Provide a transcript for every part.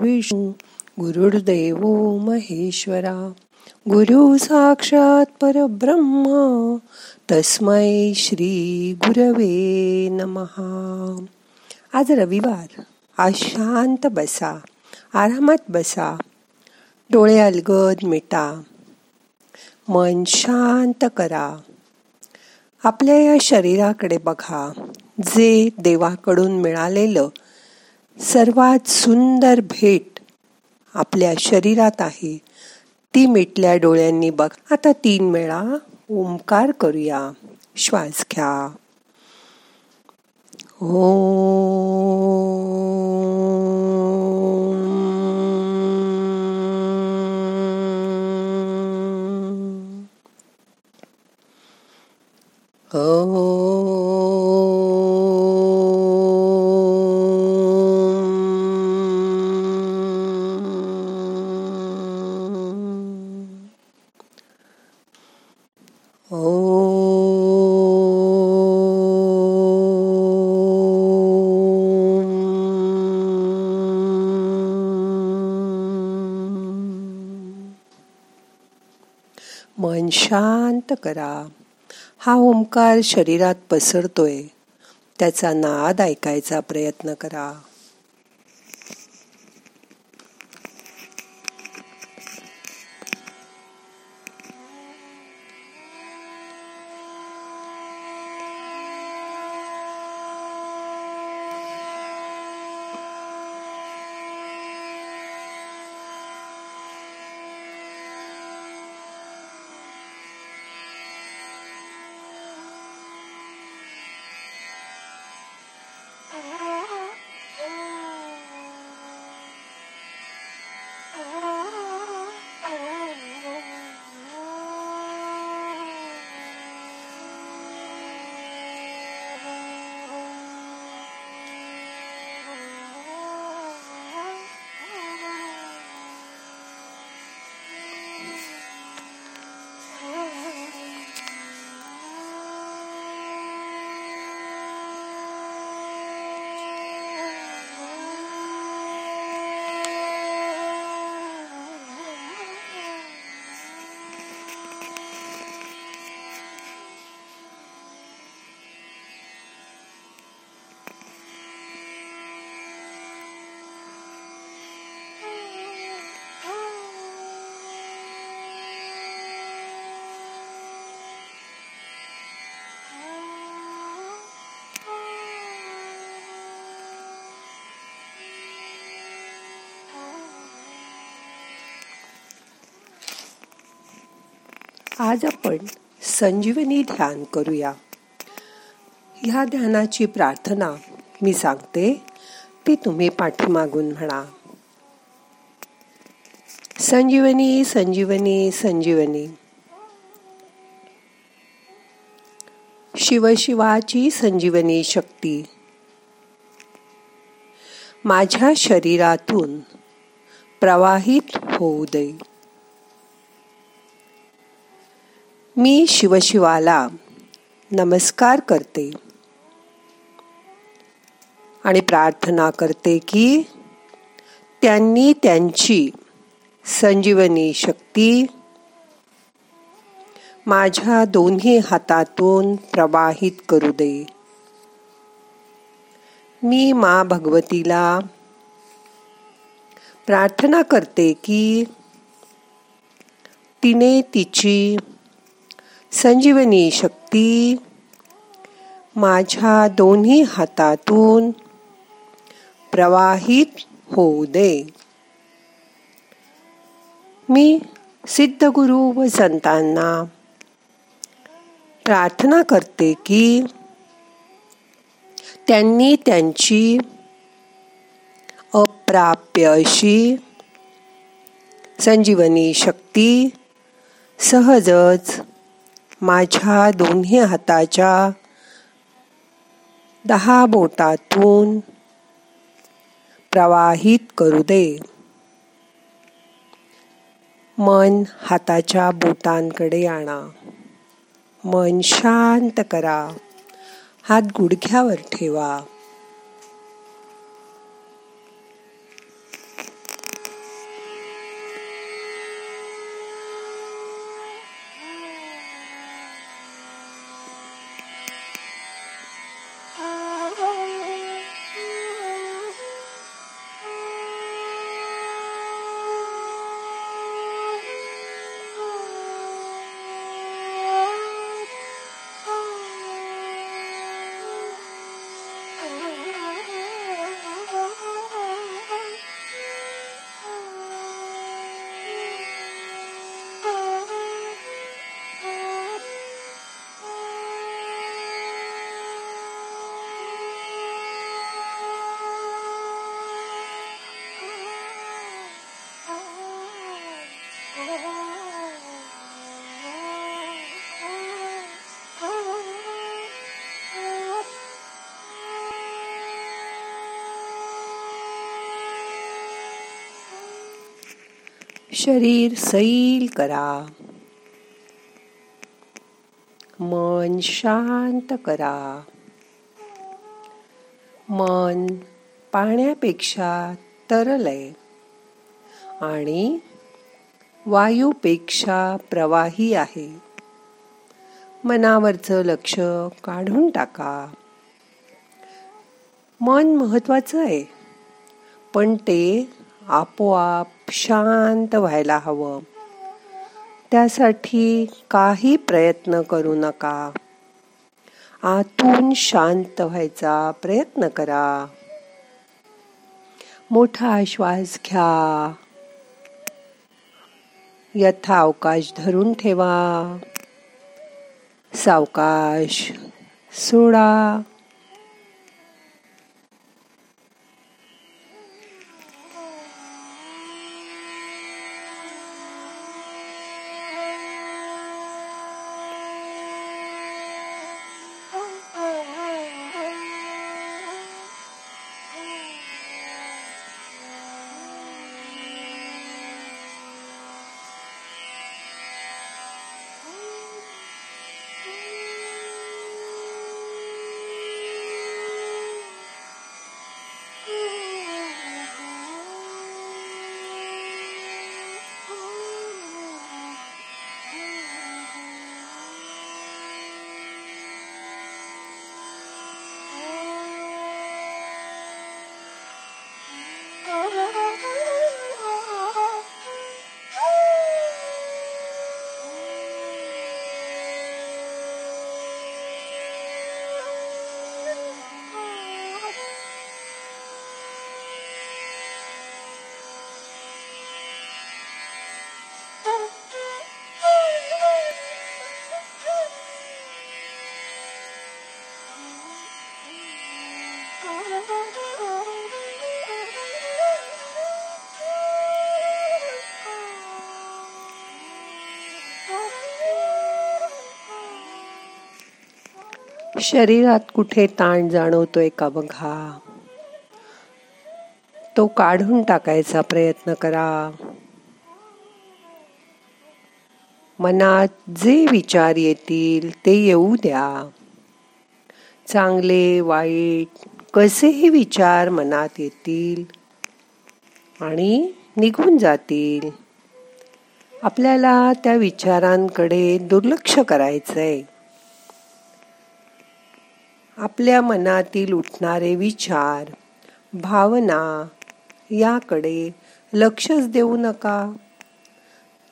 विष्णू गुरुर्देव महेश्वरा. गुरु साक्षात परब्रह्मा तस्मै श्री गुरवे नमहा आज रविवार आज शांत बसा आरामात बसा डोळे अलगद मिटा मन शांत करा. आपल्या या शरीराकडे बघा जे देवाकडून मिळालेलं सर्वात सुंदर भेट आपल्या शरीरात आहे. ती मिटल्या डोळ्यांनी बघ. आता तीन वेळा ओंकार करूया. श्वास घ्या. ओ मन शांत करा. हा ओंकार शरीरात पसरतोय. त्याचा नाद ऐकायचा प्रयत्न करा. आज आपण संजीवनी ध्यान करूया. ह्या ध्यानाची प्रार्थना मी सांगते ती तुम्ही पाठीमागून म्हणा. संजीवनी संजीवनी संजीवनी. शिवशिवाची संजीवनी शक्ती. माझ्या शरीरातून प्रवाहित होऊ दे. मी शिवशिवाला नमस्कार करते. आणि प्रार्थना करते की त्यांनी त्यांची संजीवनी शक्ती माझ्या दोन्ही हातातून प्रवाहित करू दे. मी मा भगवतीला प्रार्थना करते की तिने तिची संजीवनी शक्ती माझ्या दोन्ही हातातून प्रवाहित होऊ दे. मी सिद्धगुरु व संतांना प्रार्थना करते की त्यांनी त्यांची अप्राप्य अशी संजीवनी शक्ती सहजच माझ्या दोन्ही हाताच्या दहा बोटातून प्रवाहित करू दे. मन हाताच्या बोटांकडे आणा. मन शांत करा. हात गुडघ्यावर ठेवा. शरीर सैल करा. मन शांत करा. मन पाण्यापेक्षा तरल आहे. आणि वायूपेक्षा प्रवाही आहे. मनावरचं लक्ष काढून टाका. मन महत्वाचं आहे. पण ते आपोआप शांत व्हायला हवं. त्यासाठी काही प्रयत्न करू नका. आतून शांत व्हायचा प्रयत्न करा. मोठा श्वास घ्या. यथा अवकाश धरून ठेवा. सावकाश सोडा. शरीरात कुठे ताण जाणवतोय का बघा? तो काढून टाकायचा प्रयत्न करा. मनात जे विचार येतील ते येऊ द्या. चांगले वाईट कसेही विचार मनात येतील आणि निघून जातील. आपल्याला त्या विचारांकडे दुर्लक्ष करायचंय. आपल्या मनातील उठणारे विचार भावना याकडे लक्षच देऊ नका.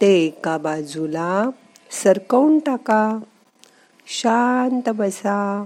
ते एका बाजूला सरकवून टाका. शांत बसा.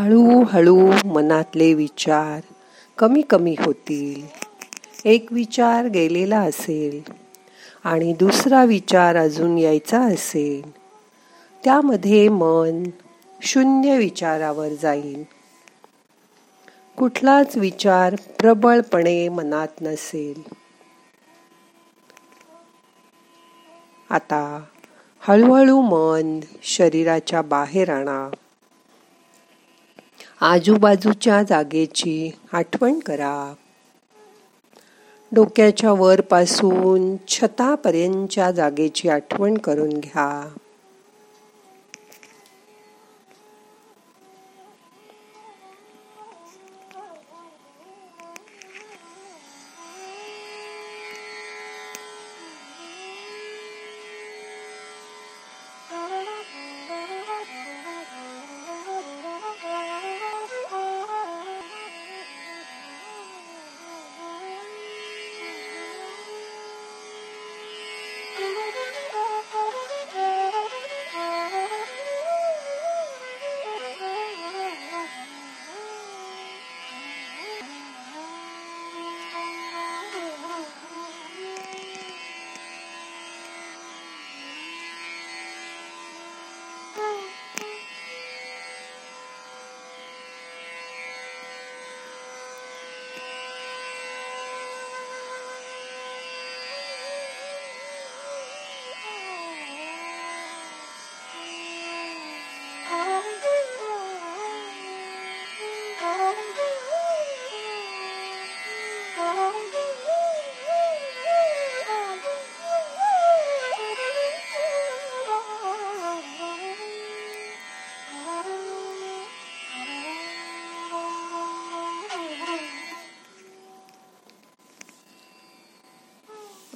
हळूहळू मनातले विचार कमी कमी होतील. एक विचार गेलेला असेल आणि दुसरा विचार अजून यायचा असेल. त्यामध्ये मन शून्य विचारावर जाईल. कुठलाच विचार प्रबळपणे मनात नसेल. आता हळूहळू मन शरीराच्या बाहेर आणा. आजूबाजूच्या जागेची आठवण करा. डोक्याच्या वरपासून छतापर्यंतच्या जागेची आठवण करून घ्या.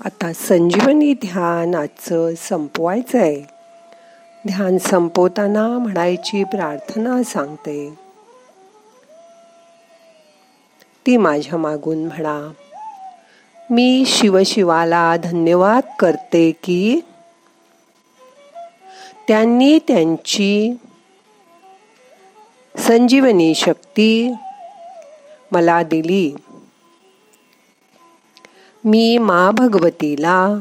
आता संजीवनी ध्यान आजचं संपवायचं आहे ध्यान संपवताना म्हणायची प्रार्थना सांगते. ती माझ्या मागून म्हणा मी शिवशिवाला धन्यवाद करते की त्यांनी त्यांची संजीवनी शक्ती मला दिली. मी मा भगवतीला.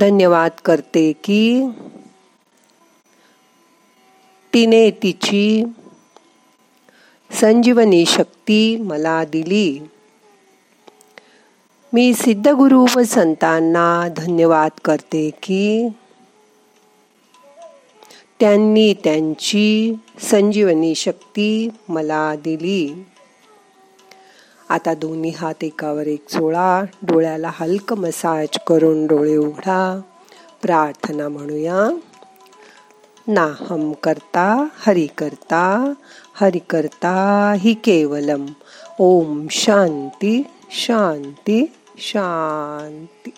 धन्यवाद करते की तिने तिची संजीवनी शक्ती मला दिली. मी सिद्धगुरु व संतांना धन्यवाद करते की त्यांनी त्यांची संजीवनी शक्ती मला दिली. आता दोन्ही हात एकावर एक चोळा डोळ्याला हलक मसाज करून डोळे उघडा. प्रार्थना म्हणूया. नाहम करता हरि करता हरि करता हि केवलम. ओम शांती शांती शांती.